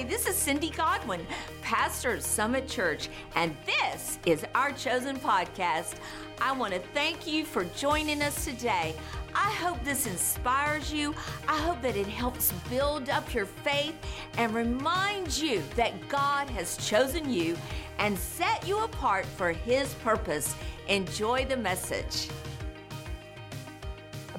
Hi, this is Cindy Godwin, pastor of Summit Church, and this is our chosen podcast. I want to thank you for joining us today. I hope this inspires you. I hope that it helps build up your faith and remind you that God has chosen you and set you apart for His purpose. Enjoy the message.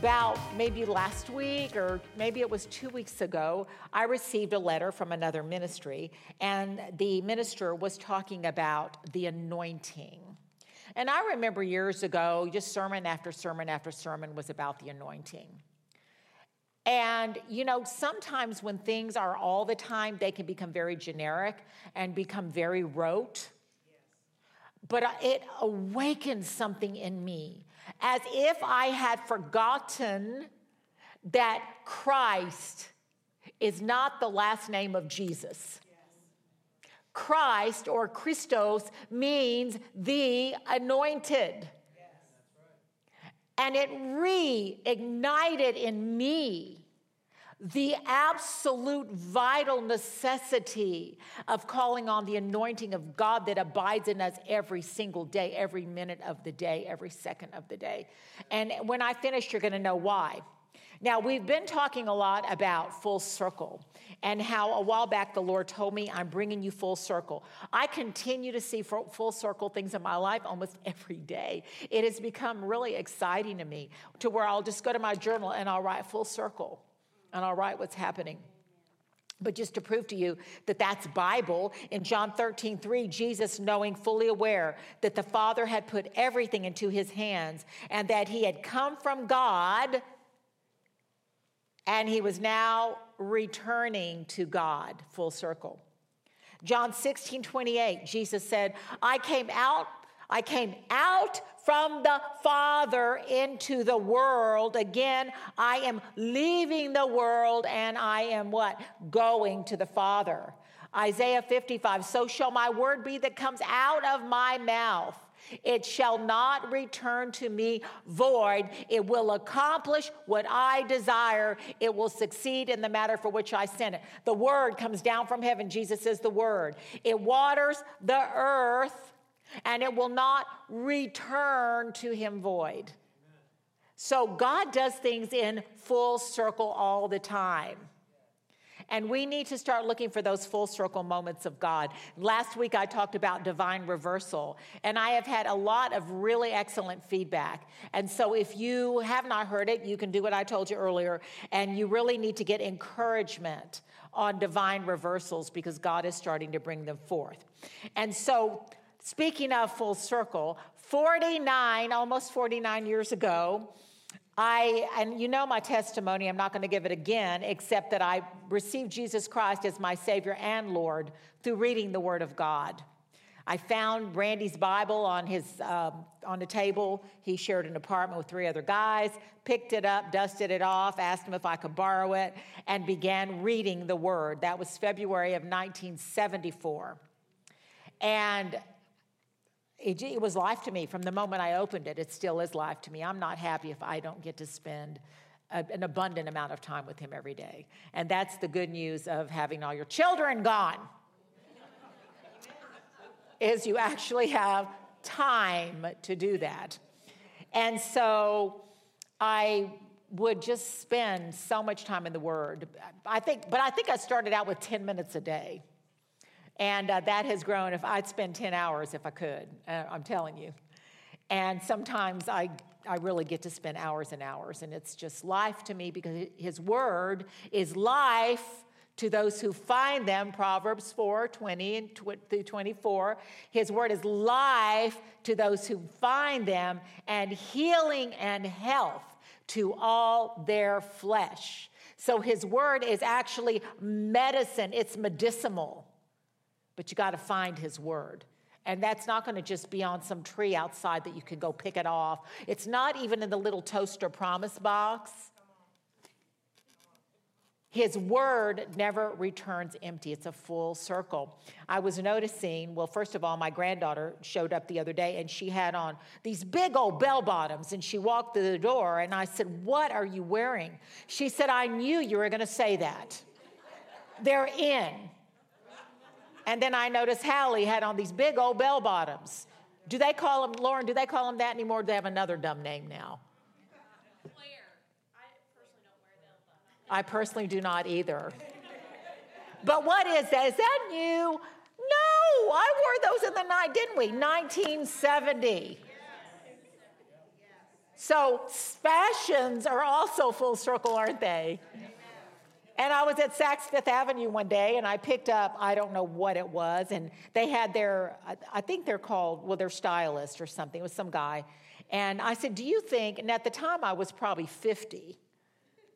About maybe last week or maybe it was two weeks ago, I received a letter from another ministry, and the minister was talking about the anointing. And I remember years ago, just sermon after sermon after sermon was about the anointing. And, you know, sometimes when things are all the time, they can become very generic and become very rote. But it awakened something in me as if I had forgotten that Christ is not the last name of Jesus. Christ or Christos means the anointed. And it reignited in me the absolute vital necessity of calling on the anointing of God that abides in us every single day, every minute of the day, every second of the day. And when I finish, you're going to know why. Now, we've been talking a lot about full circle and how a while back the Lord told me, I'm bringing you full circle. I continue to see full circle things in my life almost every day. It has become really exciting to me to where I'll just go to my journal and I'll write full circle and I'll write what's happening. But just to prove to you that that's Bible, in John 13, 3, Jesus, knowing fully aware that the Father had put everything into his hands and that he had come from God and he was now returning to God, full circle. John 16, 28, Jesus said, I came out, I came out from the Father into the world. Again, I am leaving the world and I am what? Going to the Father. Isaiah 55, so shall my word be that comes out of my mouth. It shall not return to me void. It will accomplish what I desire. It will succeed in the matter for which I sent it. The word comes down from heaven. Jesus is the word. It waters the earth and it will not return to him void. So God does things in full circle all the time. And we need to start looking for those full circle moments of God. Last week I talked about divine reversal, and I have had a lot of really excellent feedback. And so if you have not heard it, you can do what I told you earlier, and you really need to get encouragement on divine reversals because God is starting to bring them forth. And so, speaking of full circle, 49, almost 49 years ago, I, and you know my testimony, I'm not going to give it again, except that I received Jesus Christ as my Savior and Lord through reading the Word of God. I found Randy's Bible on his um, on the table. He shared an apartment with three other guys. Picked it up, dusted it off, asked him if I could borrow it, and began reading the Word. That was February of 1974, and it, it, was life to me from the moment I opened it. It still is life to me. I'm not happy if I don't get to spend a, an abundant amount of time with him every day. And that's the good news of having all your children gone. is you actually have time to do that. And so I would just spend so much time in the word. I think but I think I started out with 10 minutes a day. And uh, that has grown. If I'd spend 10 hours if I could, uh, I'm telling you. And sometimes I, I really get to spend hours and hours, and it's just life to me because His Word is life to those who find them proverbs 4 20 and tw- through 24 his word is life to those who find them and healing and health to all their flesh so his word is actually medicine it's medicinal but you got to find his word. And that's not going to just be on some tree outside that you can go pick it off. It's not even in the little toaster promise box. His word never returns empty. It's a full circle. I was noticing, well, first of all, my granddaughter showed up the other day and she had on these big old bell bottoms and she walked through the door and I said, What are you wearing? She said, I knew you were going to say that. They're in. And then I noticed Hallie had on these big old bell bottoms. Do they call them, Lauren, do they call them that anymore? do they have another dumb name now? Claire. I personally do not wear them, I personally do not either. But what is that? Is that new? No, I wore those in the night, didn't we? 1970. So fashions are also full circle, aren't they? And I was at Saks Fifth Avenue one day and I picked up, I don't know what it was, and they had their, I think they're called, well, they're stylist or something. It was some guy. And I said, Do you think, and at the time I was probably 50,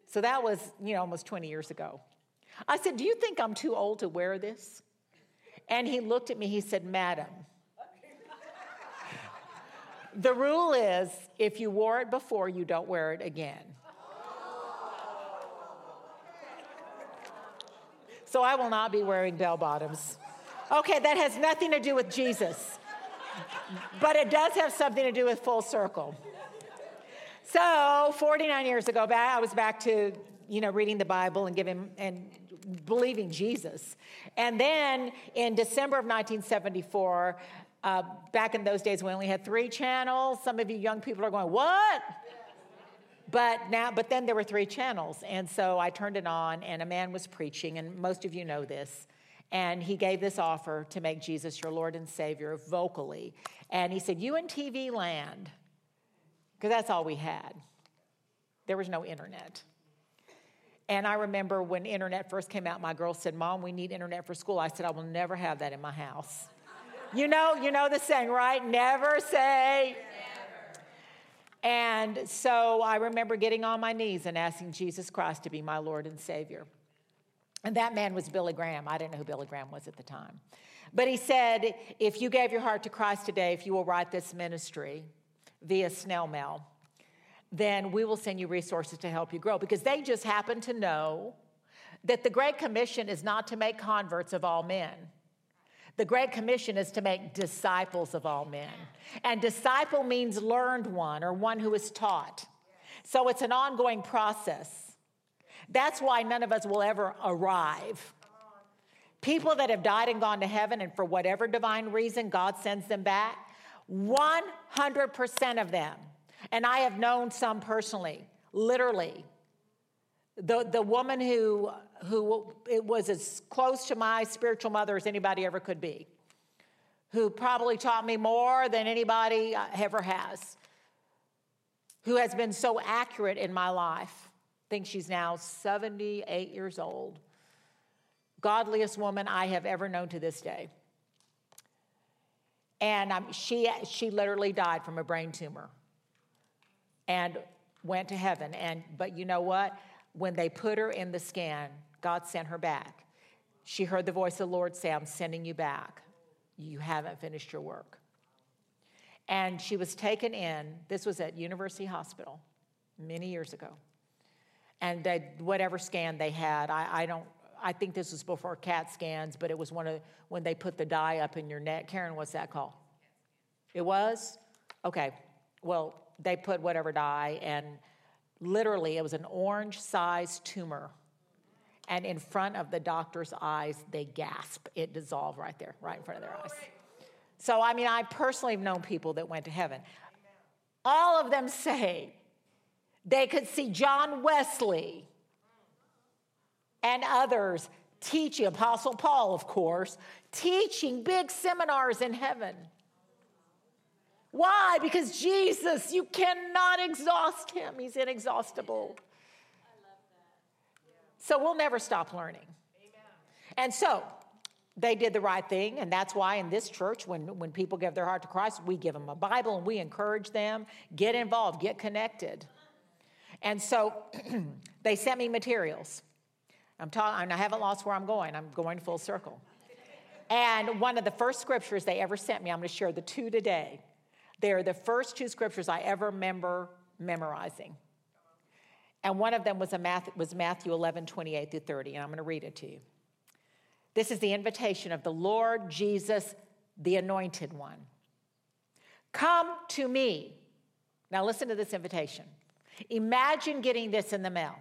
so that was, you know, almost 20 years ago. I said, Do you think I'm too old to wear this? And he looked at me, he said, Madam, the rule is if you wore it before, you don't wear it again. So I will not be wearing bell bottoms. Okay, that has nothing to do with Jesus, but it does have something to do with full circle. So 49 years ago, I was back to you know reading the Bible and giving and believing Jesus, and then in December of 1974. Uh, back in those days, we only had three channels. Some of you young people are going, "What?" But now, but then there were three channels, and so I turned it on, and a man was preaching, and most of you know this. And he gave this offer to make Jesus your Lord and Savior vocally. And he said, You in TV land, because that's all we had. There was no internet. And I remember when internet first came out, my girl said, Mom, we need internet for school. I said, I will never have that in my house. You know, you know the saying, right? Never say. And so I remember getting on my knees and asking Jesus Christ to be my Lord and Savior. And that man was Billy Graham. I didn't know who Billy Graham was at the time. But he said, if you gave your heart to Christ today, if you will write this ministry via snail mail, then we will send you resources to help you grow. Because they just happen to know that the Great Commission is not to make converts of all men. The Great Commission is to make disciples of all men. And disciple means learned one or one who is taught. So it's an ongoing process. That's why none of us will ever arrive. People that have died and gone to heaven, and for whatever divine reason, God sends them back, 100% of them, and I have known some personally, literally, the, the woman who, who it was as close to my spiritual mother as anybody ever could be, who probably taught me more than anybody ever has, who has been so accurate in my life. I think she's now 78 years old. Godliest woman I have ever known to this day. And um, she, she literally died from a brain tumor and went to heaven. And, but you know what? when they put her in the scan, God sent her back. She heard the voice of the Lord say, I'm sending you back. You haven't finished your work. And she was taken in, this was at University Hospital many years ago. And they, whatever scan they had, I, I don't, I think this was before CAT scans, but it was one of when they put the dye up in your neck. Karen, what's that called? It was? Okay. Well, they put whatever dye and Literally, it was an orange sized tumor. And in front of the doctor's eyes, they gasp. It dissolved right there, right in front of their eyes. So, I mean, I personally have known people that went to heaven. All of them say they could see John Wesley and others teaching, Apostle Paul, of course, teaching big seminars in heaven. Why? Because Jesus, you cannot exhaust him. He's inexhaustible. So we'll never stop learning. And so they did the right thing, and that's why in this church, when, when people give their heart to Christ, we give them a Bible and we encourage them, get involved, get connected. And so they sent me materials. I'm talking, I haven't lost where I'm going. I'm going full circle. And one of the first scriptures they ever sent me, I'm going to share the two today. They're the first two scriptures I ever remember memorizing. And one of them was, Matthew, was Matthew 11, 28 through 30, and I'm going to read it to you. This is the invitation of the Lord Jesus, the anointed one. Come to me. Now, listen to this invitation. Imagine getting this in the mail.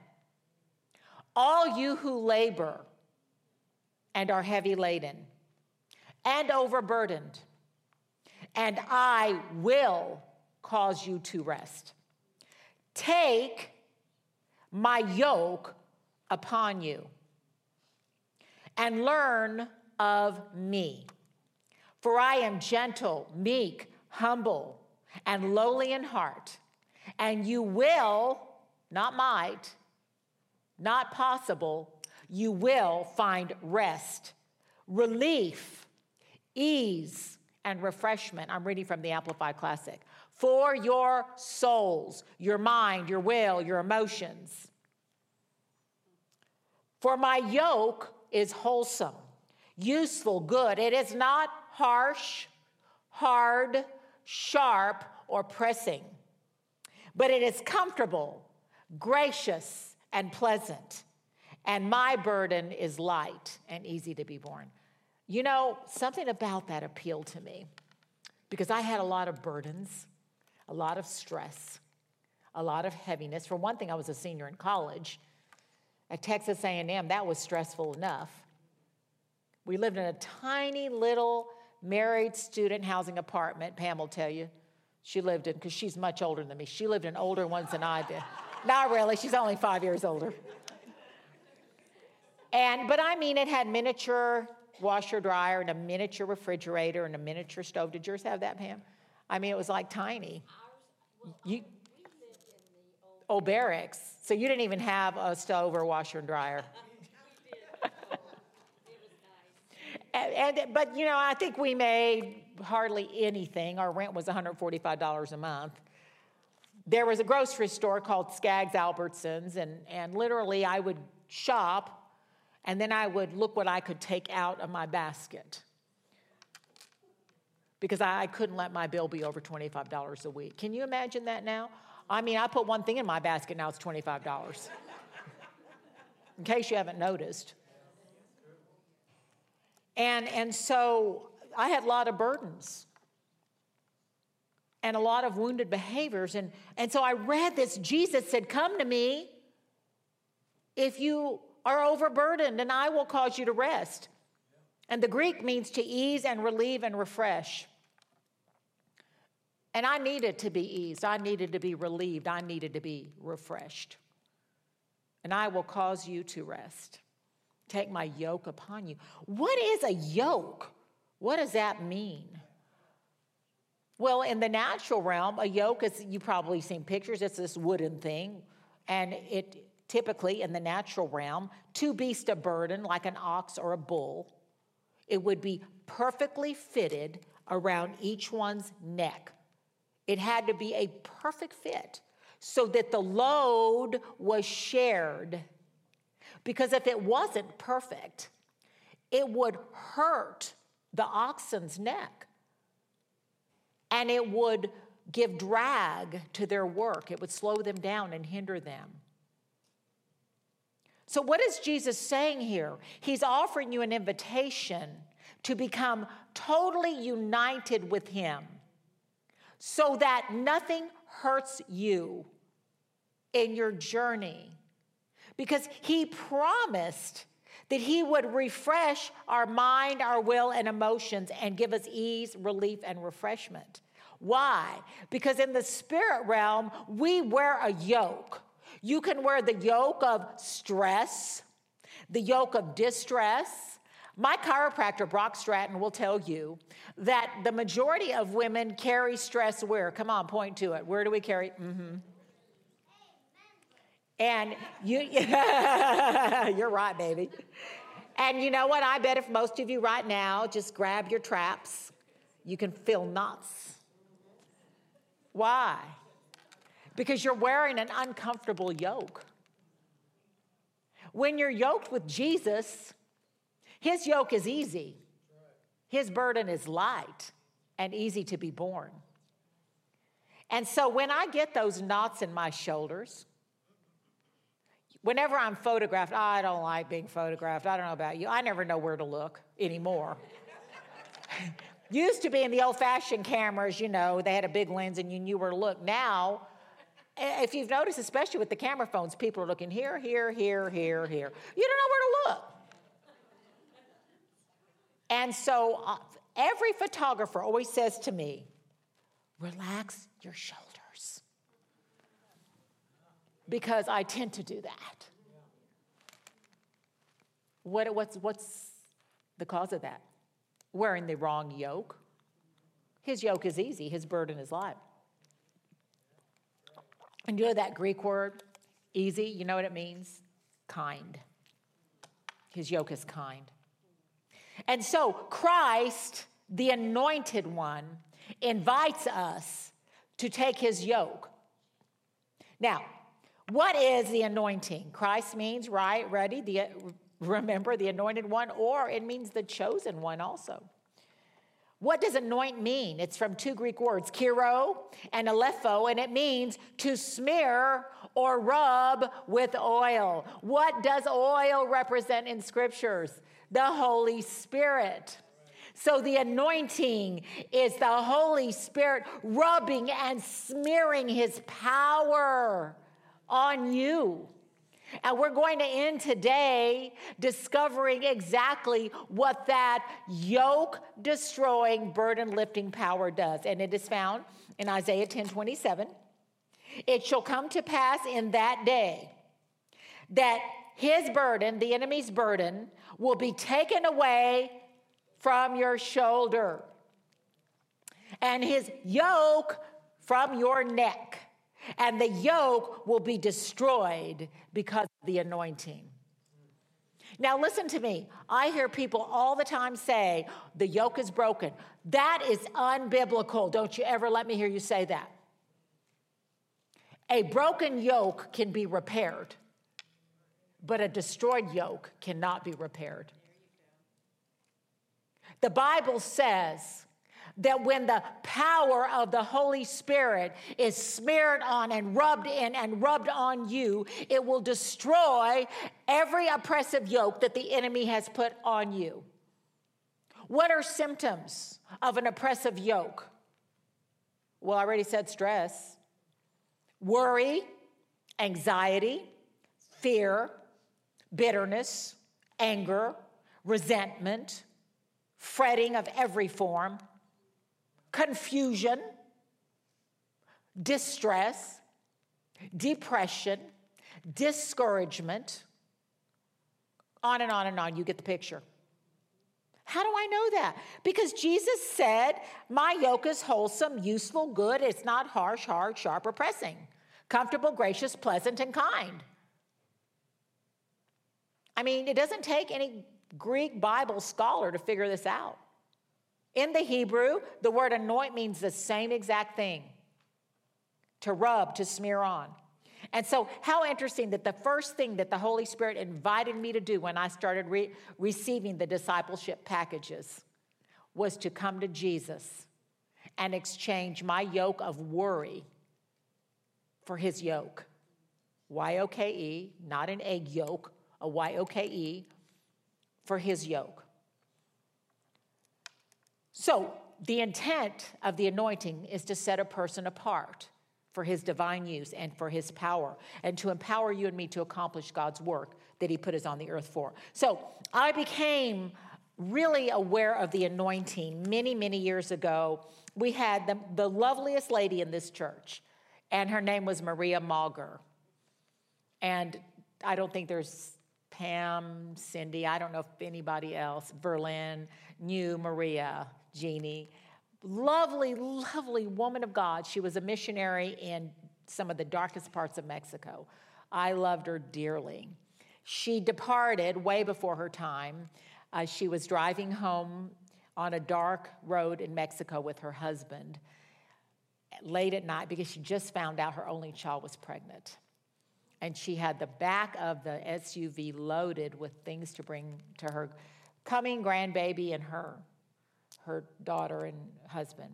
All you who labor and are heavy laden, and overburdened, and I will cause you to rest. Take my yoke upon you and learn of me. For I am gentle, meek, humble, and lowly in heart, and you will, not might, not possible, you will find rest, relief, ease, and refreshment. I'm reading from the Amplified Classic. For your souls, your mind, your will, your emotions. For my yoke is wholesome, useful, good. It is not harsh, hard, sharp, or pressing, but it is comfortable, gracious, and pleasant. And my burden is light and easy to be borne. You know, something about that appealed to me because I had a lot of burdens, a lot of stress, a lot of heaviness. For one thing, I was a senior in college at Texas A&M. That was stressful enough. We lived in a tiny little married student housing apartment. Pam will tell you she lived in because she's much older than me. She lived in older ones than I did. Not really. She's only five years older. And but I mean, it had miniature washer dryer and a miniature refrigerator and a miniature stove. Did yours have that, Pam? I mean, it was like tiny. You, oh, barracks. So you didn't even have a stove or washer and dryer. and, and, but you know, I think we made hardly anything. Our rent was $145 a month. There was a grocery store called Skaggs Albertsons, and, and literally I would shop and then I would look what I could take out of my basket because I couldn't let my bill be over $25 a week. Can you imagine that now? I mean, I put one thing in my basket, now it's $25. in case you haven't noticed. And, and so I had a lot of burdens and a lot of wounded behaviors. And, and so I read this. Jesus said, Come to me if you are overburdened, and I will cause you to rest. And the Greek means to ease and relieve and refresh. And I needed to be eased. I needed to be relieved. I needed to be refreshed. And I will cause you to rest. Take my yoke upon you. What is a yoke? What does that mean? Well, in the natural realm, a yoke is, you've probably seen pictures, it's this wooden thing, and it typically in the natural realm, two beasts of burden, like an ox or a bull. It would be perfectly fitted around each one's neck. It had to be a perfect fit so that the load was shared. Because if it wasn't perfect, it would hurt the oxen's neck and it would give drag to their work. It would slow them down and hinder them. So, what is Jesus saying here? He's offering you an invitation to become totally united with Him so that nothing hurts you in your journey. Because He promised that He would refresh our mind, our will, and emotions and give us ease, relief, and refreshment. Why? Because in the spirit realm, we wear a yoke. You can wear the yoke of stress, the yoke of distress. My chiropractor, Brock Stratton, will tell you that the majority of women carry stress where? Come on, point to it. Where do we carry? Mm-hmm. And you, you're right, baby. And you know what? I bet if most of you right now just grab your traps, you can feel knots. Why? because you're wearing an uncomfortable yoke. When you're yoked with Jesus, his yoke is easy, his burden is light and easy to be borne. And so when I get those knots in my shoulders, whenever I'm photographed, oh, I don't like being photographed. I don't know about you. I never know where to look anymore. Used to be in the old fashioned cameras, you know, they had a big lens and you knew where to look. Now, if you've noticed, especially with the camera phones, people are looking here, here, here, here, here. You don't know where to look. And so uh, every photographer always says to me, relax your shoulders. Because I tend to do that. What, what's, what's the cause of that? Wearing the wrong yoke. His yoke is easy, his burden is light. And you know that Greek word, easy, you know what it means? Kind. His yoke is kind. And so Christ, the anointed one, invites us to take his yoke. Now, what is the anointing? Christ means right, ready, the remember the anointed one, or it means the chosen one also. What does anoint mean? It's from two Greek words, chrio and aleipho, and it means to smear or rub with oil. What does oil represent in scriptures? The Holy Spirit. So the anointing is the Holy Spirit rubbing and smearing his power on you. And we're going to end today discovering exactly what that yoke destroying, burden lifting power does. And it is found in Isaiah 10 27. It shall come to pass in that day that his burden, the enemy's burden, will be taken away from your shoulder, and his yoke from your neck. And the yoke will be destroyed because of the anointing. Now, listen to me. I hear people all the time say, the yoke is broken. That is unbiblical. Don't you ever let me hear you say that. A broken yoke can be repaired, but a destroyed yoke cannot be repaired. The Bible says that when the power of the Holy Spirit is smeared on and rubbed in and rubbed on you, it will destroy every oppressive yoke that the enemy has put on you. What are symptoms of an oppressive yoke? Well, I already said stress, worry, anxiety, fear, bitterness, anger, resentment, fretting of every form, confusion, distress, depression, discouragement, on and on and on. You get the picture. How do I know that? Because Jesus said, My yoke is wholesome, useful, good. It's not harsh, hard, sharp, or pressing. Comfortable, gracious, pleasant, and kind. I mean, it doesn't take any Greek Bible scholar to figure this out. In the Hebrew, the word anoint means the same exact thing to rub, to smear on. And so, how interesting that the first thing that the Holy Spirit invited me to do when I started re- receiving the discipleship packages was to come to Jesus and exchange my yoke of worry for his yoke. Y O K E, not an egg yolk, a Y O K E, for his yoke. So, the intent of the anointing is to set a person apart for his divine use and for his power, and to empower you and me to accomplish God's work that he put us on the earth for. So, I became really aware of the anointing many, many years ago. We had the, the loveliest lady in this church, and her name was Maria Mauger. And I don't think there's Pam, Cindy, I don't know if anybody else, Berlin, knew Maria, Jeannie. Lovely, lovely woman of God. She was a missionary in some of the darkest parts of Mexico. I loved her dearly. She departed way before her time. Uh, she was driving home on a dark road in Mexico with her husband late at night because she just found out her only child was pregnant and she had the back of the SUV loaded with things to bring to her coming grandbaby and her, her daughter and husband.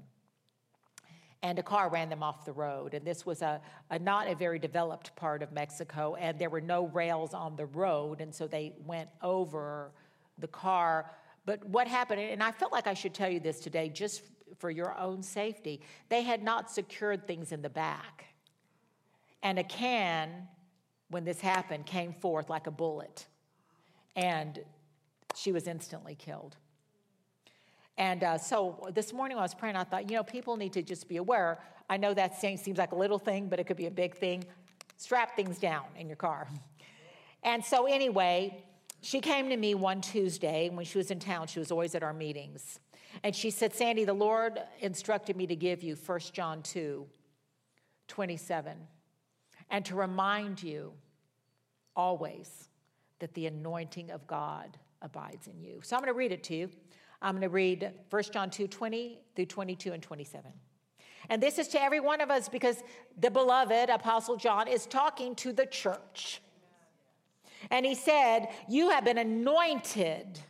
And a car ran them off the road. And this was a, a not a very developed part of Mexico, and there were no rails on the road, and so they went over the car. But what happened, and I felt like I should tell you this today just for your own safety, they had not secured things in the back. And a can when this happened, came forth like a bullet, and she was instantly killed. And uh, so this morning I was praying, I thought, you know, people need to just be aware. I know that saying seems like a little thing, but it could be a big thing. Strap things down in your car. And so, anyway, she came to me one Tuesday when she was in town. She was always at our meetings. And she said, Sandy, the Lord instructed me to give you 1 John 2 27 and to remind you always that the anointing of God abides in you. So I'm going to read it to you. I'm going to read 1 John 2 20 through 22 and 27. And this is to every one of us because the beloved Apostle John is talking to the church. And he said, You have been anointed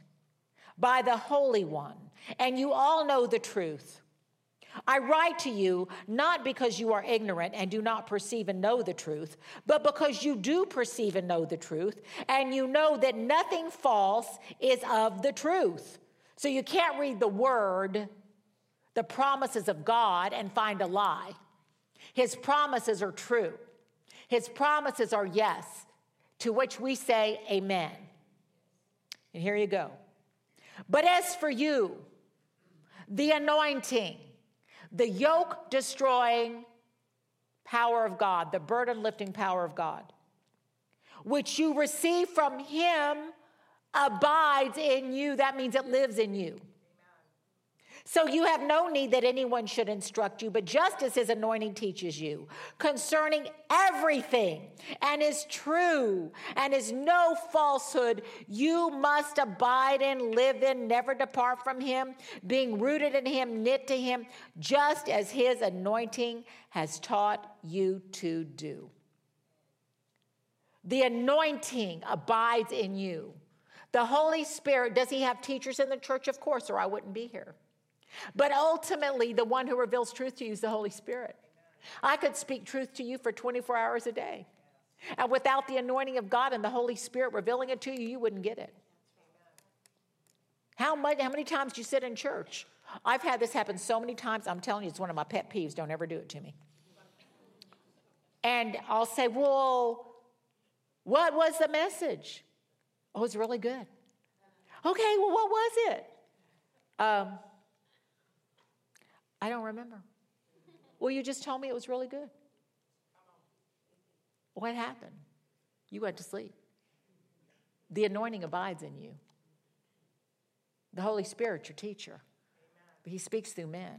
by the Holy One, and you all know the truth. I write to you not because you are ignorant and do not perceive and know the truth, but because you do perceive and know the truth, and you know that nothing false is of the truth. So you can't read the word, the promises of God, and find a lie. His promises are true, His promises are yes, to which we say amen. And here you go. But as for you, the anointing, the yoke destroying power of God, the burden lifting power of God, which you receive from Him abides in you. That means it lives in you. So you have no need that anyone should instruct you, but just as his anointing teaches you concerning everything and is true and is no falsehood, you must abide in, live in, never depart from him, being rooted in him, knit to him, just as his anointing has taught you to do. The anointing abides in you. The Holy Spirit, does he have teachers in the church? Of course, or I wouldn't be here. But ultimately, the one who reveals truth to you is the Holy Spirit. I could speak truth to you for 24 hours a day. And without the anointing of God and the Holy Spirit revealing it to you, you wouldn't get it. How, much, how many times do you sit in church? I've had this happen so many times. I'm telling you, it's one of my pet peeves. Don't ever do it to me. And I'll say, Well, what was the message? Oh, it's really good. Okay, well, what was it? Um, I don't remember. Well, you just told me it was really good. What happened? You went to sleep. The anointing abides in you. The Holy Spirit, your teacher. But he speaks through men.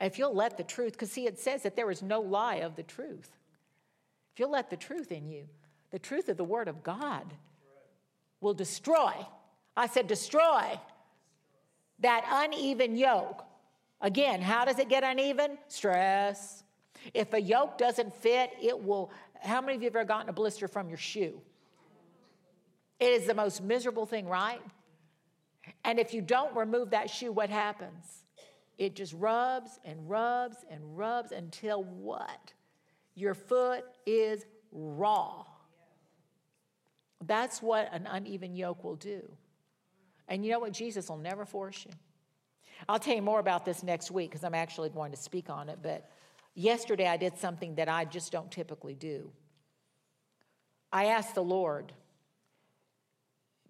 if you'll let the truth, because see, it says that there is no lie of the truth. If you'll let the truth in you, the truth of the Word of God will destroy. I said, destroy that uneven yoke Again, how does it get uneven? Stress. If a yoke doesn't fit, it will. How many of you have ever gotten a blister from your shoe? It is the most miserable thing, right? And if you don't remove that shoe, what happens? It just rubs and rubs and rubs until what? Your foot is raw. That's what an uneven yoke will do. And you know what? Jesus will never force you. I'll tell you more about this next week because I'm actually going to speak on it. But yesterday I did something that I just don't typically do. I asked the Lord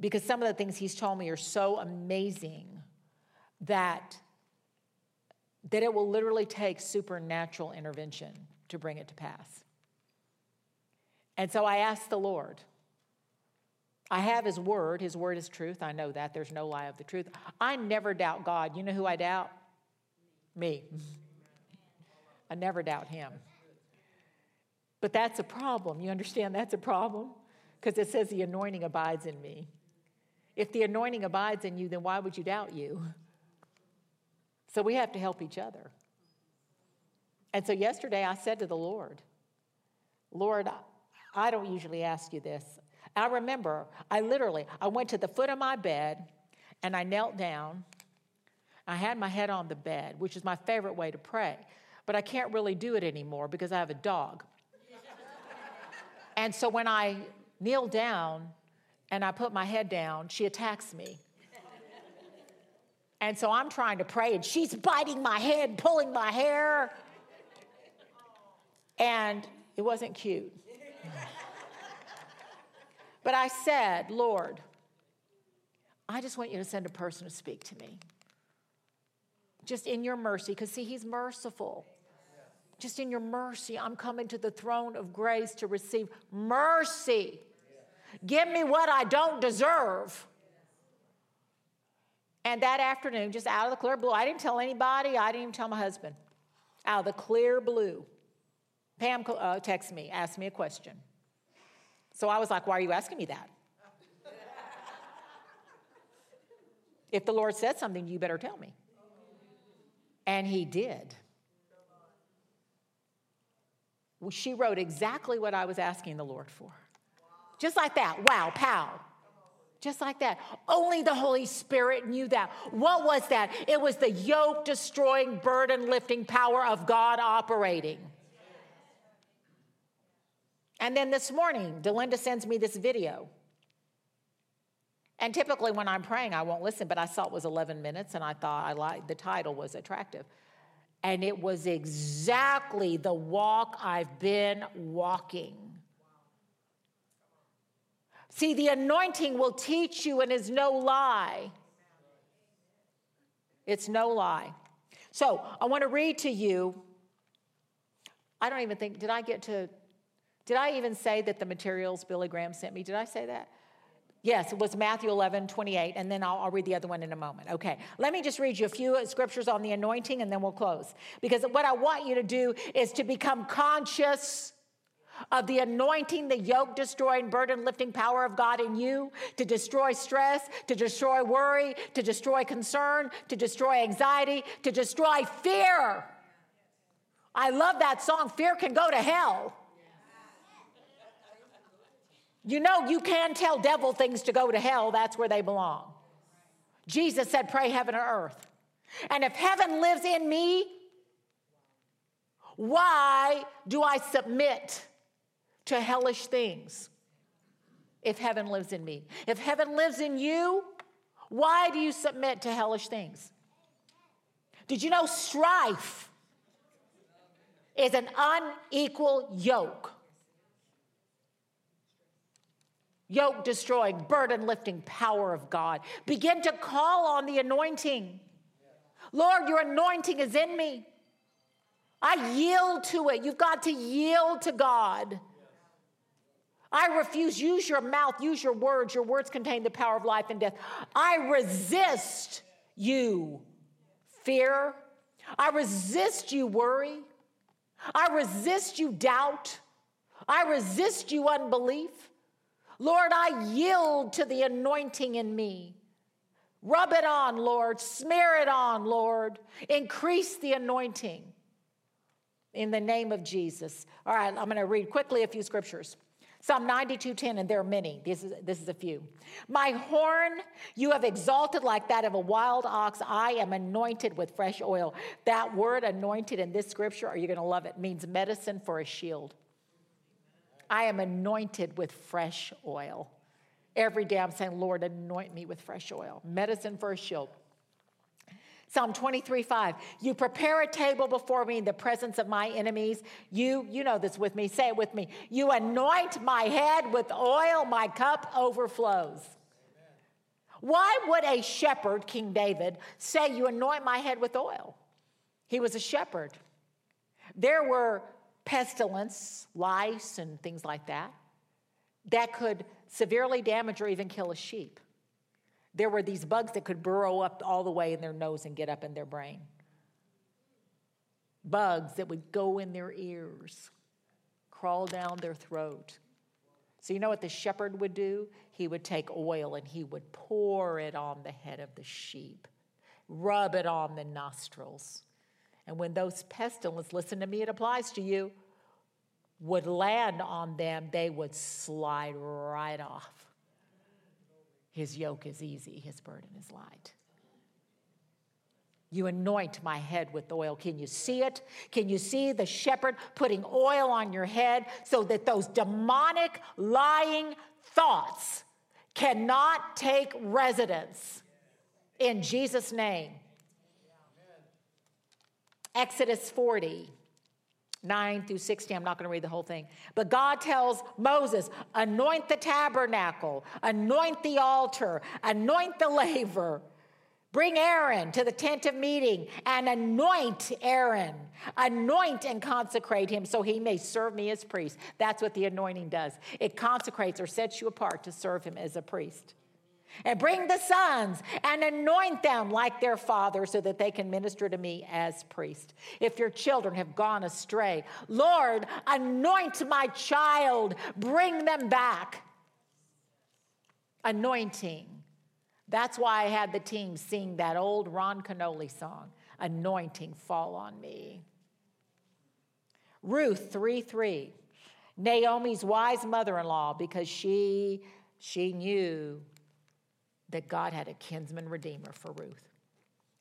because some of the things He's told me are so amazing that that it will literally take supernatural intervention to bring it to pass. And so I asked the Lord, I have His Word. His Word is truth. I know that. There's no lie of the truth. I never doubt God. You know who I doubt? Me. I never doubt Him. But that's a problem. You understand that's a problem? Because it says the anointing abides in me. If the anointing abides in you, then why would you doubt you? So we have to help each other. And so yesterday I said to the Lord, Lord, I don't usually ask you this. I remember, I literally, I went to the foot of my bed and I knelt down. I had my head on the bed, which is my favorite way to pray. But I can't really do it anymore because I have a dog. and so when I kneel down and I put my head down, she attacks me. And so I'm trying to pray, and she's biting my head, pulling my hair. And it wasn't cute. But I said, Lord, I just want you to send a person to speak to me. just in your mercy, because see, He's merciful. Just in your mercy, I'm coming to the throne of grace to receive mercy. Give me what I don't deserve. And that afternoon, just out of the clear blue, I didn't tell anybody, I didn't even tell my husband. Out of the clear blue, Pam uh, me, asked me a question. So I was like, Why are you asking me that? if the Lord said something, you better tell me. And he did. She wrote exactly what I was asking the Lord for. Just like that. Wow, pow. Just like that. Only the Holy Spirit knew that. What was that? It was the yoke destroying, burden lifting power of God operating. And then this morning, Delinda sends me this video. And typically, when I'm praying, I won't listen, but I saw it was 11 minutes and I thought I liked the title was attractive. And it was exactly the walk I've been walking. See, the anointing will teach you and is no lie. It's no lie. So I want to read to you. I don't even think, did I get to did I even say that the materials Billy Graham sent me? Did I say that? Yes, it was Matthew 11, 28, and then I'll, I'll, read the other one in a moment. Okay, let me just read you a few scriptures on the anointing and then we'll close. Because what I want you to do is to become conscious of the anointing, the yoke destroying, burden lifting power of God in you to destroy stress, to destroy worry, to destroy concern, to destroy anxiety, to destroy fear. I love that song, Fear Can Go to Hell. You know, you can tell devil things to go to hell, that's where they belong. Jesus said, Pray heaven or earth. And if heaven lives in me, why do I submit to hellish things if heaven lives in me? If heaven lives in you, why do you submit to hellish things? Did you know strife is an unequal yoke? Yoke destroying, burden lifting power of God. Begin to call on the anointing. Lord, your anointing is in me. I yield to it. You've got to yield to God. I refuse. Use your mouth, use your words. Your words contain the power of life and death. I resist you, fear. I resist you, worry. I resist you, doubt. I resist you, unbelief. Lord, I yield to the anointing in me. Rub it on, Lord. Smear it on, Lord. Increase the anointing in the name of Jesus. All right, I'm going to read quickly a few scriptures. Psalm 92:10, and there are many. This is, this is a few. My horn you have exalted like that of a wild ox. I am anointed with fresh oil. That word anointed in this scripture, are you going to love it, means medicine for a shield. I am anointed with fresh oil. Every day I'm saying, Lord, anoint me with fresh oil. Medicine for a shield. Psalm 23, 5. You prepare a table before me in the presence of my enemies. You, you know this with me. Say it with me. You anoint my head with oil, my cup overflows. Why would a shepherd, King David, say, You anoint my head with oil? He was a shepherd. There were pestilence, lice, and things like that, that could severely damage or even kill a sheep. There were these bugs that could burrow up all the way in their nose and get up in their brain. Bugs that would go in their ears, crawl down their throat. So, you know what the shepherd would do? He would take oil and he would pour it on the head of the sheep, rub it on the nostrils. And when those pestilence, listen to me, it applies to you, would land on them, they would slide right off. His yoke is easy, his burden is light. You anoint my head with oil. Can you see it? Can you see the shepherd putting oil on your head so that those demonic, lying thoughts cannot take residence in Jesus' name? Exodus 40. 9 through 16. I'm not going to read the whole thing. But God tells Moses, anoint the tabernacle, anoint the altar, anoint the laver. Bring Aaron to the tent of meeting and anoint Aaron. Anoint and consecrate him so he may serve me as priest. That's what the anointing does. It consecrates or sets you apart to serve him as a priest. And bring the sons and anoint them like their father so that they can minister to me as priest. If your children have gone astray, Lord, anoint my child, bring them back. Anointing that's why I had the team sing that old Ron Kenoly song, Anointing Fall on Me. Ruth 3 3, Naomi's wise mother in law, because she, she knew that God had a kinsman redeemer for Ruth.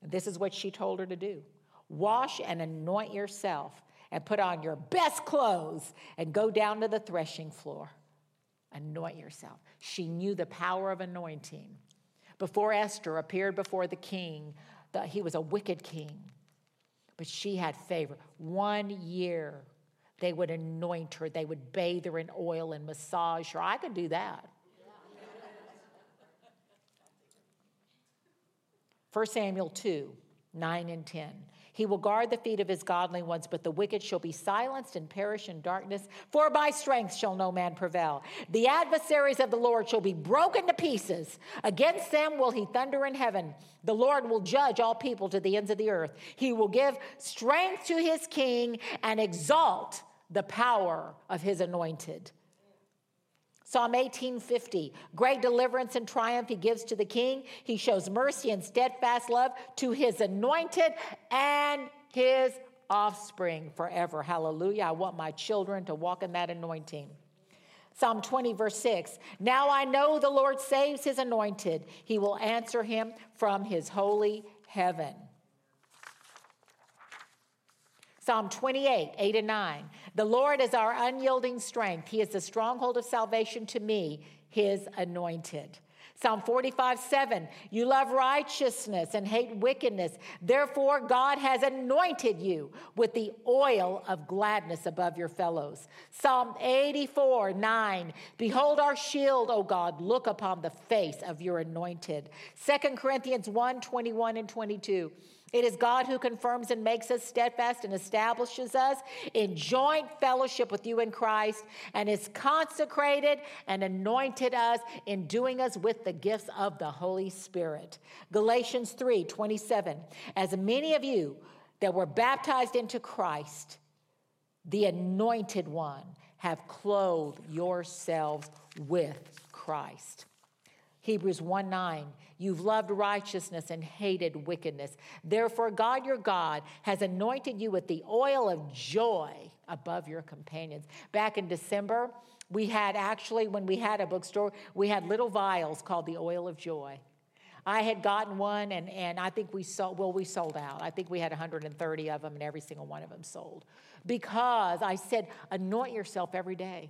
This is what she told her to do wash and anoint yourself and put on your best clothes and go down to the threshing floor. Anoint yourself. She knew the power of anointing before Esther appeared before the king, that he was a wicked king, but she had favor. One year, they would anoint her, they would bathe her in oil and massage her. I could do that. 1 Samuel 2 9 and 10. He will guard the feet of his godly ones, but the wicked shall be silenced and perish in darkness. For by strength shall no man prevail. The adversaries of the Lord shall be broken to pieces. Against them will he thunder in heaven. The Lord will judge all people to the ends of the earth. He will give strength to his king and exalt the power of his anointed. Psalm 1850 Great deliverance and triumph he gives to the king. He shows mercy and steadfast love to his anointed and his offspring forever. Hallelujah. I want my children to walk in that anointing. Psalm 20, verse 6 Now I know the Lord saves his anointed, he will answer him from his holy heaven. Psalm 28, 8 and 9. The Lord is our unyielding strength. He is the stronghold of salvation to me, his anointed. Psalm 45, 7. You love righteousness and hate wickedness. Therefore, God has anointed you with the oil of gladness above your fellows. Psalm 84, 9. Behold our shield, O God. Look upon the face of your anointed. 2 Corinthians 1, 21 and 22. It is God who confirms and makes us steadfast and establishes us in joint fellowship with you in Christ and has consecrated and anointed us, in doing us with the gifts of the Holy Spirit. Galatians 3 27. As many of you that were baptized into Christ, the anointed one, have clothed yourselves with Christ. Hebrews 1 9, you've loved righteousness and hated wickedness. Therefore, God your God has anointed you with the oil of joy above your companions. Back in December, we had actually, when we had a bookstore, we had little vials called the oil of joy. I had gotten one, and, and I think we sold, well, we sold out. I think we had 130 of them, and every single one of them sold. Because I said, anoint yourself every day.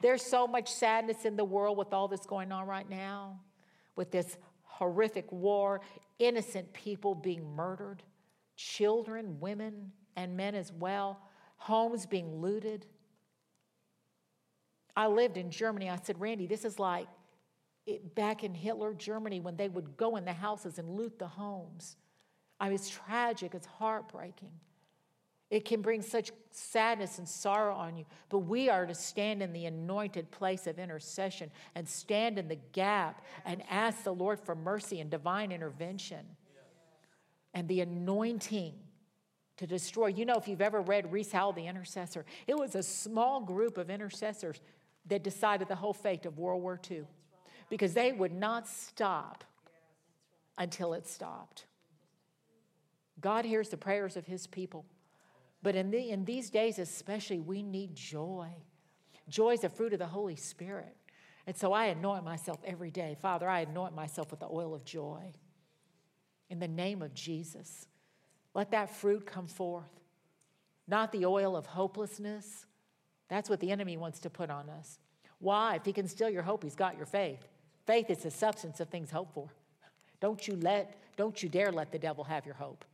There's so much sadness in the world with all this going on right now, with this horrific war, innocent people being murdered, children, women, and men as well, homes being looted. I lived in Germany. I said, Randy, this is like it, back in Hitler Germany when they would go in the houses and loot the homes. I mean, it's tragic, it's heartbreaking. It can bring such sadness and sorrow on you. But we are to stand in the anointed place of intercession and stand in the gap and ask the Lord for mercy and divine intervention. And the anointing to destroy. You know, if you've ever read Rees Howell, the intercessor, it was a small group of intercessors that decided the whole fate of World War II because they would not stop until it stopped. God hears the prayers of his people. But in, the, in these days, especially, we need joy. Joy is a fruit of the Holy Spirit. And so I anoint myself every day. Father, I anoint myself with the oil of joy. In the name of Jesus, let that fruit come forth. Not the oil of hopelessness. That's what the enemy wants to put on us. Why? If he can steal your hope, he's got your faith. Faith is the substance of things hoped for. Don't you let, don't you dare let the devil have your hope.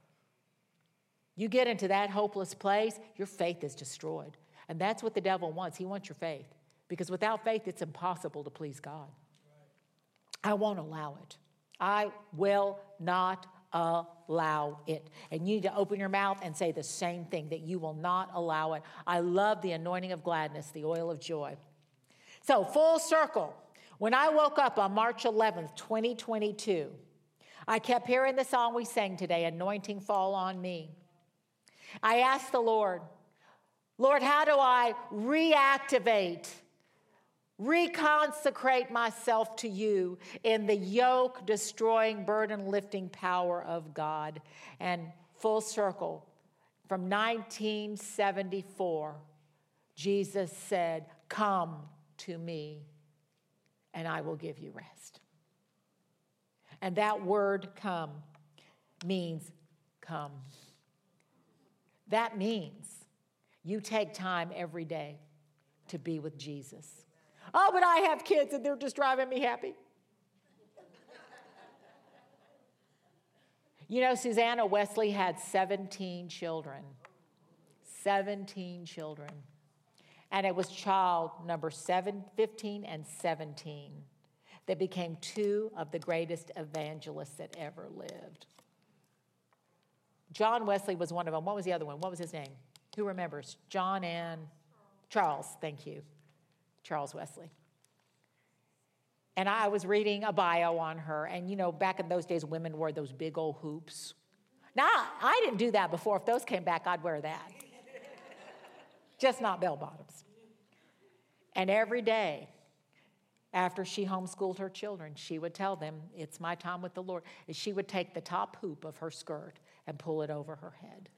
You get into that hopeless place, your faith is destroyed. And that's what the devil wants. He wants your faith. Because without faith, it's impossible to please God. I won't allow it. I will not allow it. And you need to open your mouth and say the same thing that you will not allow it. I love the anointing of gladness, the oil of joy. So, full circle. When I woke up on March 11th, 2022, I kept hearing the song we sang today, Anointing Fall on Me. I asked the Lord, Lord, how do I reactivate, reconsecrate myself to you in the yoke destroying, burden lifting power of God? And full circle, from 1974, Jesus said, Come to me, and I will give you rest. And that word come means come. That means you take time every day to be with Jesus. Oh, but I have kids and they're just driving me happy. You know, Susanna Wesley had 17 children. 17 children. And it was child number seven, 15 and 17 that became two of the greatest evangelists that ever lived. John Wesley was one of them. What was the other one? What was his name? Who remembers? John and Charles. Thank you. Charles Wesley. And I was reading a bio on her, and you know, back in those days, women wore those big old hoops. Now, I didn't do that before. If those came back, I'd wear that. Just not bell bottoms. And every day, after she homeschooled her children, she would tell them, It's my time with the Lord. And she would take the top hoop of her skirt and pull it over her head.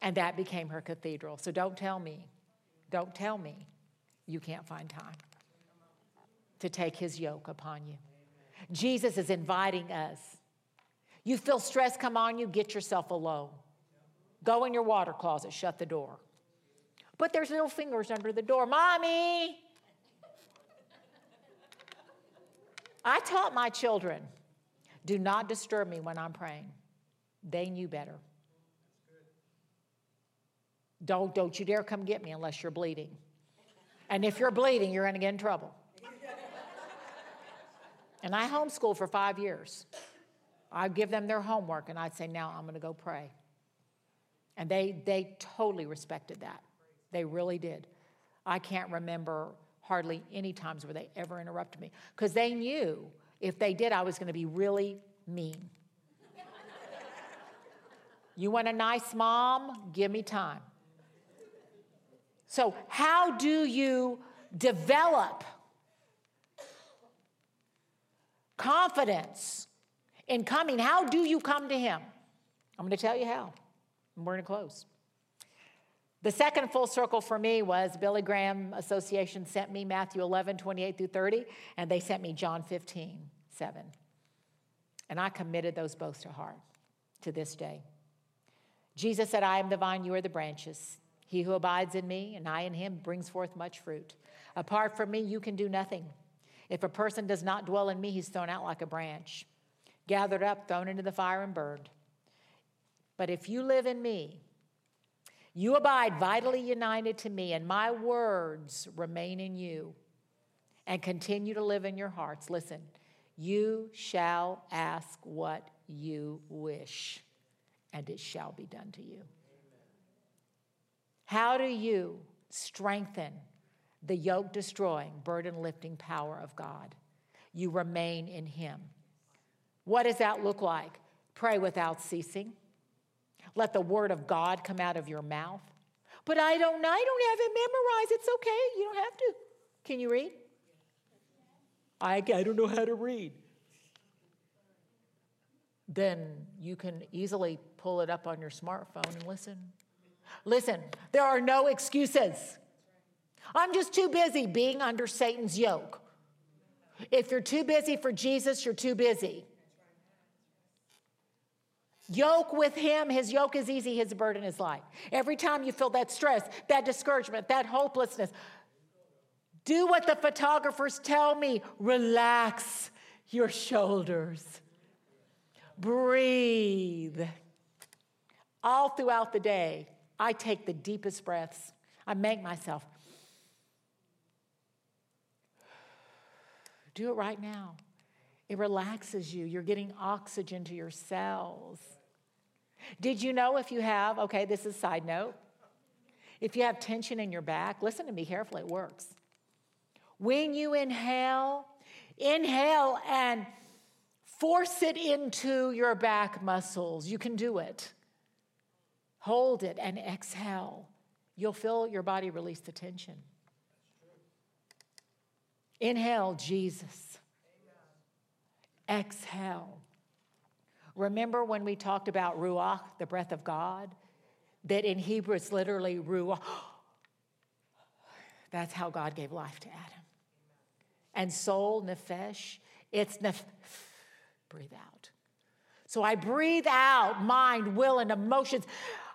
And that became her cathedral. So don't tell me, don't tell me you can't find time to take his yoke upon you. Jesus is inviting us. You feel stress come on you, get yourself alone. Go in your water closet, shut the door. But there's little fingers under the door. Mommy! I taught my children do not disturb me when I'm praying. They knew better. Don't, don't you dare come get me unless you're bleeding. And if you're bleeding, you're going to get in trouble. and I homeschooled for five years. I'd give them their homework and I'd say, now I'm going to go pray. And they, they totally respected that. They really did. I can't remember hardly any times where they ever interrupted me because they knew if they did, I was going to be really mean. You want a nice mom? Give me time. So, how do you develop confidence in coming? How do you come to Him? I'm going to tell you how. We're going to close. The second full circle for me was Billy Graham Association sent me Matthew 11, 28 through 30, and they sent me John 15, 7. And I committed those both to heart to this day. Jesus said, I am the vine, you are the branches. He who abides in me and I in him brings forth much fruit. Apart from me, you can do nothing. If a person does not dwell in me, he's thrown out like a branch, gathered up, thrown into the fire, and burned. But if you live in me, you abide vitally united to me, and my words remain in you and continue to live in your hearts. Listen, you shall ask what you wish, and it shall be done to you. How do you strengthen the yoke destroying, burden lifting power of God? You remain in Him. What does that look like? Pray without ceasing let the word of God come out of your mouth. But I don't. I don't have it memorized. It's okay. You don't have to. Can you read? I, I don't know how to read. Then you can easily pull it up on your smartphone and listen. Listen, there are no excuses. I'm just too busy being under Satan's yoke. If you're too busy for Jesus, you're too busy. Yoke with him, his yoke is easy, his burden is light. Every time you feel that stress, that discouragement, that hopelessness, do what the photographers tell me relax your shoulders, breathe. All throughout the day, I take the deepest breaths. I make myself do it right now. It relaxes you. You're getting oxygen to your cells. Did you know if you have, okay, this is side note. If you have tension in your back, listen to me carefully, it works. When you inhale, inhale and force it into your back muscles. You can do it. Hold it and exhale. You'll feel your body release the tension. Inhale, Jesus. Exhale. Remember when we talked about Ruach, the breath of God? That in Hebrew it's literally Ruach. That's how God gave life to Adam. And soul, Nefesh, it's Nefesh. Breathe out. So I breathe out mind, will, and emotions.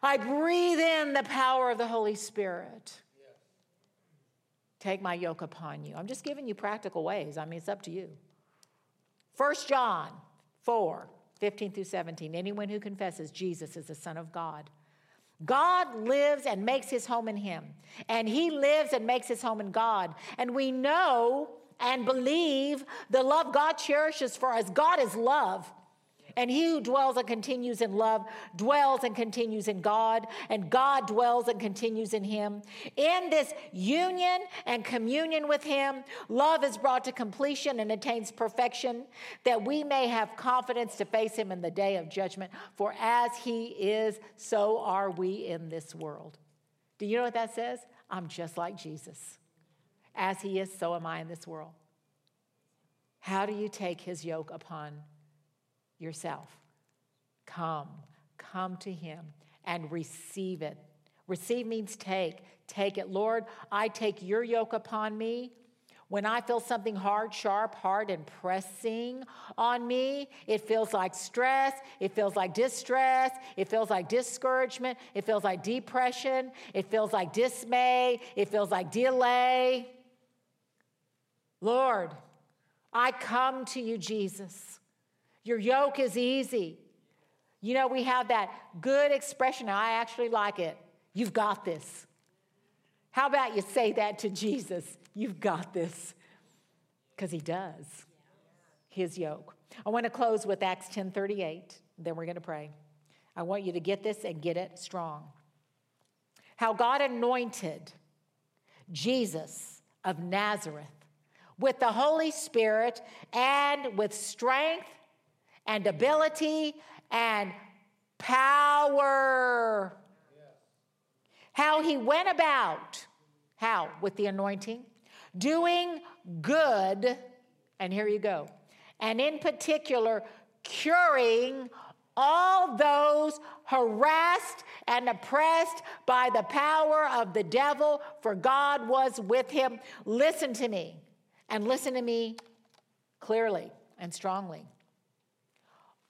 I breathe in the power of the Holy Spirit. Take my yoke upon you. I'm just giving you practical ways. I mean, it's up to you. 1 John 4 15 through 17. Anyone who confesses Jesus is the Son of God. God lives and makes his home in him, and he lives and makes his home in God. And we know and believe the love God cherishes for us. God is love. And he who dwells and continues in love dwells and continues in God, and God dwells and continues in him. In this union and communion with him, love is brought to completion and attains perfection, that we may have confidence to face him in the day of judgment. For as he is, so are we in this world. Do you know what that says? I'm just like Jesus. As he is, so am I in this world. How do you take his yoke upon yourself. Come, come to Him and receive it. Receive means take. Take it. Lord, I take your yoke upon me. When I feel something hard, sharp, hard, and pressing on me, it feels like stress, it feels like distress, it feels like discouragement, it feels like depression, it feels like dismay, it feels like delay. Lord, I come to you, Jesus. Your yoke is easy. You know, we have that good expression. I actually like it. You've got this. How about you say that to Jesus? You've got this. Because he does. His yoke. I want to close with Acts 10:38. Then we're going to pray. I want you to get this and get it strong. How God anointed Jesus of Nazareth with the Holy Spirit and with strength and ability and power. How he went about, how? With the anointing, doing good, and here you go, and in particular, curing all those harassed and oppressed by the power of the devil, for God was with him. Listen to me, and listen to me clearly and strongly.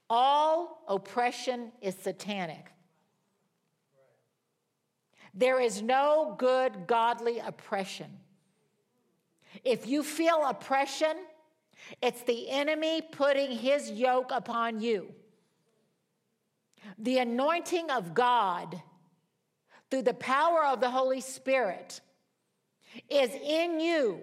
All oppression is satanic. There is no good, godly oppression. If you feel oppression, it's the enemy putting his yoke upon you. The anointing of God through the power of the Holy Spirit is in you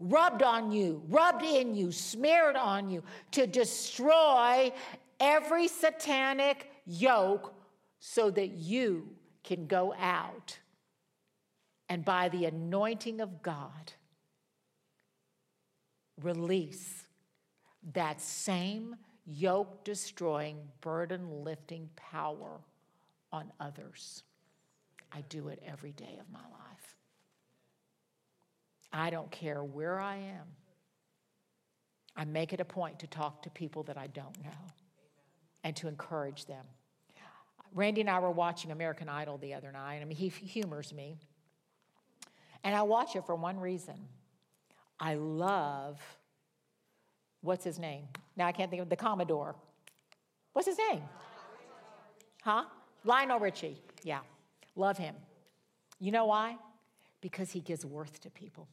rubbed on you, rubbed in you, smeared on you to destroy every satanic yoke so that you can go out and by the anointing of God, release that same yoke destroying, burden lifting power on others. I do it every day of my life. I don't care where I am. I make it a point to talk to people that I don't know and to encourage them. Randy and I were watching American Idol the other night. I mean, he humors me. And I watch it for one reason. I love, what's his name? Now I can't think of the Commodore. What's his name? Huh? Lionel Richie. Yeah. Love him. You know why? Because he gives worth to people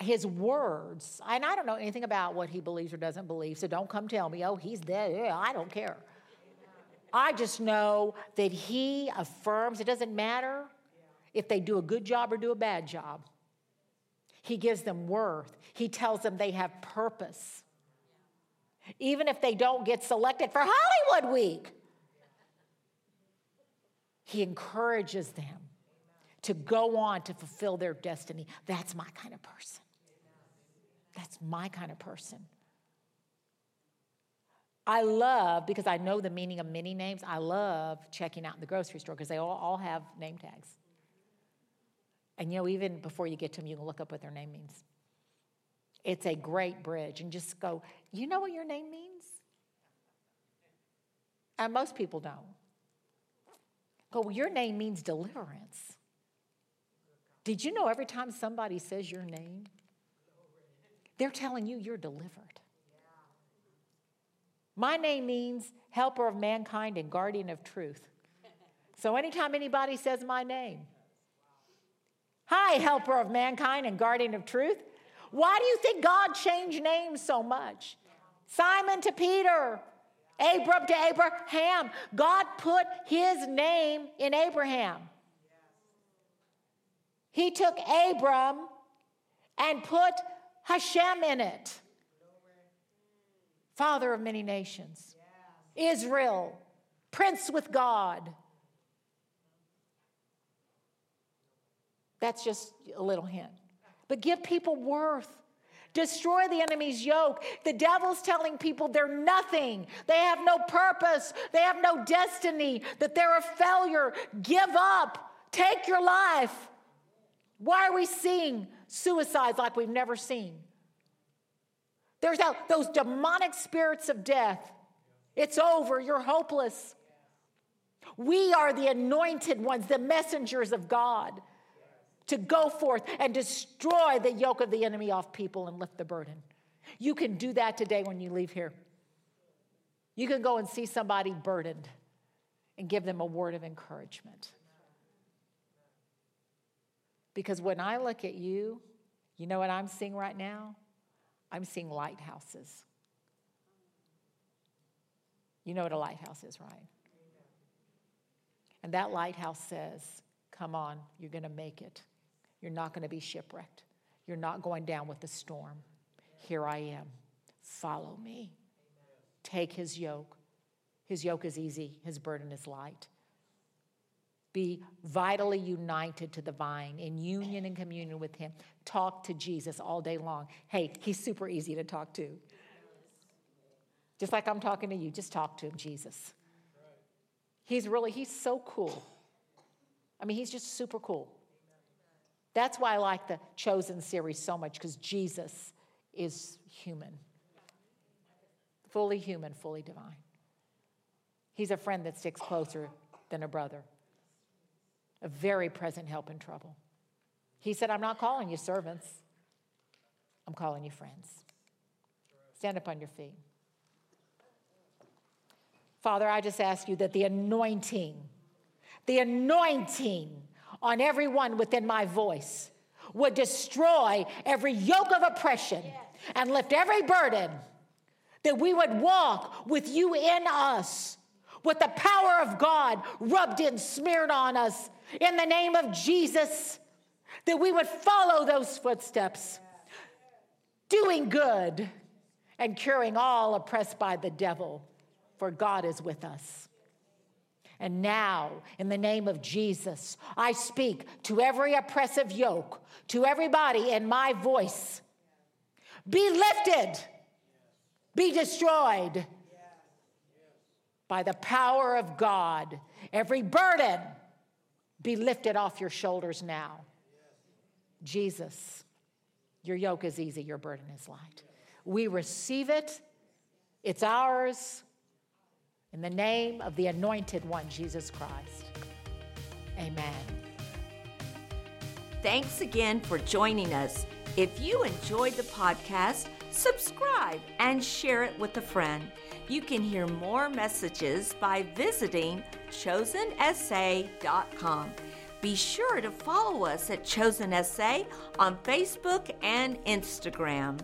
his words, and I don't know anything about what he believes or doesn't believe, so don't come tell me, oh, he's dead. Yeah, I don't care. I just know that he affirms, it doesn't matter if they do a good job or do a bad job. He gives them worth. He tells them they have purpose. Even if they don't get selected for Hollywood Week, He encourages them to go on to fulfill their destiny. That's my kind of person. That's my kind of person. I love, because I know the meaning of many names, I love checking out in the grocery store because they all, all have name tags. And you know, even before you get to them, you can look up what their name means. It's a great bridge. And just go, you know what your name means? And most people don't. Go, well, your name means deliverance. Did you know every time somebody says your name, they're telling you you're delivered? My name means helper of mankind and guardian of truth. So anytime anybody says my name, hi, helper of mankind and guardian of truth. Why do you think God changed names so much? Simon to Peter, Abram to Abraham. God put his name in Abraham. He took Abram and put Hashem in it father of many nations, Israel, prince with God. That's just a little hint. But give people worth. Destroy the enemy's yoke. The devil's telling people they're nothing. They have no purpose. They have no destiny, that they're a failure. Give up. Take your life. Why are we seeing suicides like we've never seen? There's those demonic spirits of death. It's over. You're hopeless. We are the anointed ones, the messengers of God, to go forth and destroy the yoke of the enemy off people and lift the burden. You can do that today when you leave here. You can go and see somebody burdened and give them a word of encouragement. Because when I look at you, you know what I'm seeing right now? I'm seeing lighthouses. You know what a lighthouse is, right? And that lighthouse says, Come on, you're going to make it. You're not going to be shipwrecked. You're not going down with the storm. Here I am. Follow me. Take his yoke. His yoke is easy, his burden is light. Be vitally united to the vine, in union and communion with Him. Talk to Jesus all day long. Hey, He's super easy to talk to. Just like I'm talking to you, just talk to Him, Jesus. He's really, He's so cool. I mean, He's just super cool. That's why I like the Chosen series so much, because Jesus is human, fully human, fully divine. He's a friend that sticks closer than a brother a very present help in trouble. He said, I'm not calling you servants, I'm calling you friends. Stand up on your feet. Father, I just ask you that the anointing, the anointing on everyone within my voice would destroy every yoke of oppression and lift every burden, that we would walk with you in us, with the power of God rubbed in, smeared on us, in the name of Jesus, that we would follow those footsteps, doing good and curing all oppressed by the devil, for God is with us. And now, in the name of Jesus, I speak to every oppressive yoke, to everybody in my voice. Be lifted, be destroyed by the power of God. Every burden, be lifted off your shoulders now. Jesus, your yoke is easy, your burden is light. We receive it, it's ours. In the name of the anointed one, Jesus Christ. Amen. Thanks again for joining us. If you enjoyed the podcast, subscribe and share it with a friend. You can hear more messages by visiting chosensa.com. Be sure to follow us at Chosen SA on Facebook and Instagram.